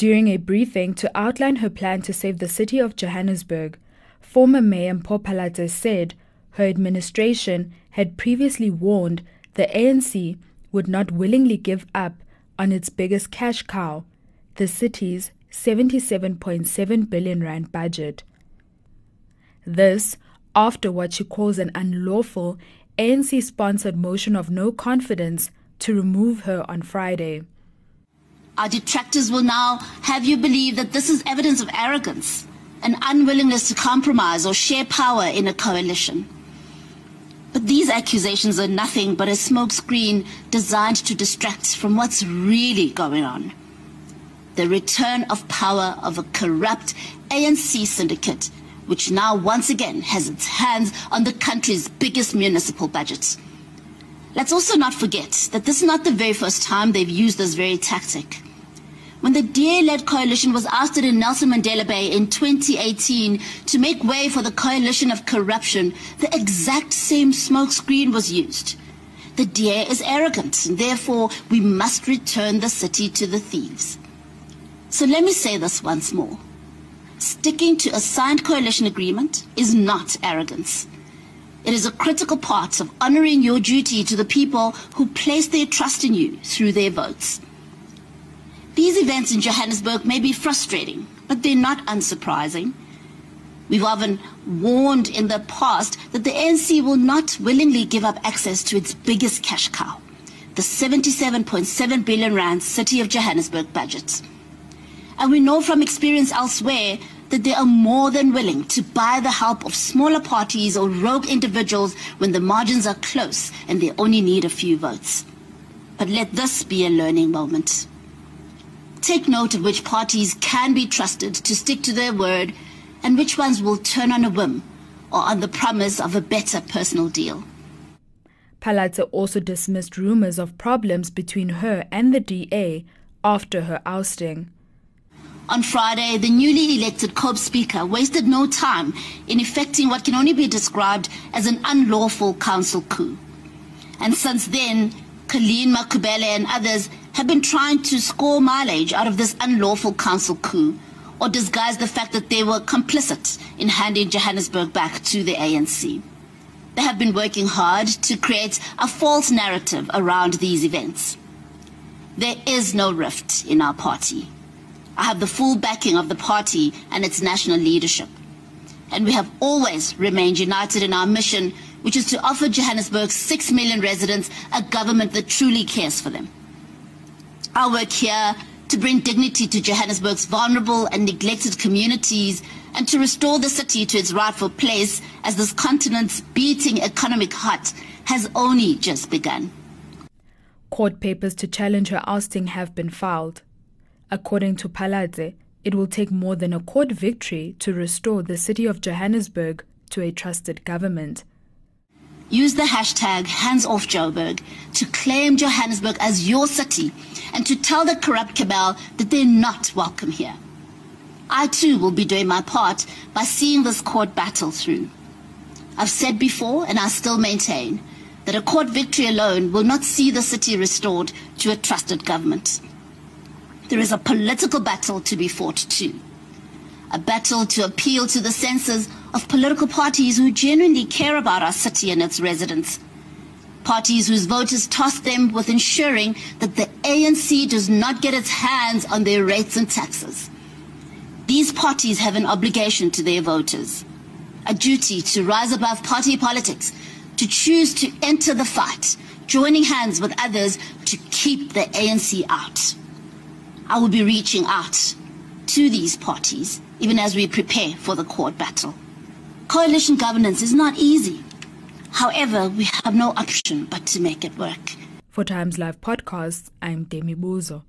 During a briefing to outline her plan to save the city of Johannesburg, former Mayor Mpho Phalatse said her administration had previously warned the ANC would not willingly give up on its biggest cash cow, the city's 77.7 billion rand budget. This after what she calls an unlawful ANC sponsored motion of no confidence to remove her on Friday. Our detractors will now have you believe that this is evidence of arrogance, an unwillingness to compromise or share power in a coalition. But these accusations are nothing but a smokescreen designed to distract from what's really going on. The return of power of a corrupt ANC syndicate, which now once again has its hands on the country's biggest municipal budget. Let's also not forget that this is not the very first time they've used this very tactic. When the DA-led coalition was ousted in Nelson Mandela Bay in 2018 to make way for the coalition of corruption, the exact same smokescreen was used. The DA is arrogant, and therefore we must return the city to the thieves. So let me say this once more. Sticking to a signed coalition agreement is not arrogance. It is a critical part of honoring your duty to the people who place their trust in you through their votes. These events in Johannesburg may be frustrating, but they're not unsurprising. We've often warned in the past that the ANC will not willingly give up access to its biggest cash cow, the 77.7 billion rand City of Johannesburg budget. And we know from experience elsewhere that they are more than willing to buy the help of smaller parties or rogue individuals when the margins are close and they only need a few votes. But let this be a learning moment. Take note of which parties can be trusted to stick to their word and which ones will turn on a whim or on the promise of a better personal deal. Phalatse also dismissed rumors of problems between her and the DA after her ousting. On Friday, the newly elected COPE Speaker wasted no time in effecting what can only be described as an unlawful council coup. And since then, Colleen Makhubele and others have been trying to score mileage out of this unlawful council coup or disguise the fact that they were complicit in handing Johannesburg back to the ANC. They have been working hard to create a false narrative around these events. There is no rift in our party. I have the full backing of the party and its national leadership. And we have always remained united in our mission, which is to offer Johannesburg's six million residents a government that truly cares for them. Our work here to bring dignity to Johannesburg's vulnerable and neglected communities and to restore the city to its rightful place as this continent's beating economic heart has only just begun. Court papers to challenge her ousting have been filed. According to Phalatse, it will take more than a court victory to restore the city of Johannesburg to a trusted government. Use the hashtag HandsOffJoburg to claim Johannesburg as your city and to tell the corrupt cabal that they're not welcome here. I too will be doing my part by seeing this court battle through. I've said before, and I still maintain, that a court victory alone will not see the city restored to a trusted government. There is a political battle to be fought too. A battle to appeal to the senses of political parties who genuinely care about our city and its residents. Parties whose voters task them with ensuring that the ANC does not get its hands on their rates and taxes. These parties have an obligation to their voters, a duty to rise above party politics, to choose to enter the fight, joining hands with others to keep the ANC out. I will be reaching out to these parties even as we prepare for the court battle. Coalition governance is not easy. However, we have no option but to make it work. For Times Live Podcasts, I'm Demi Bozo.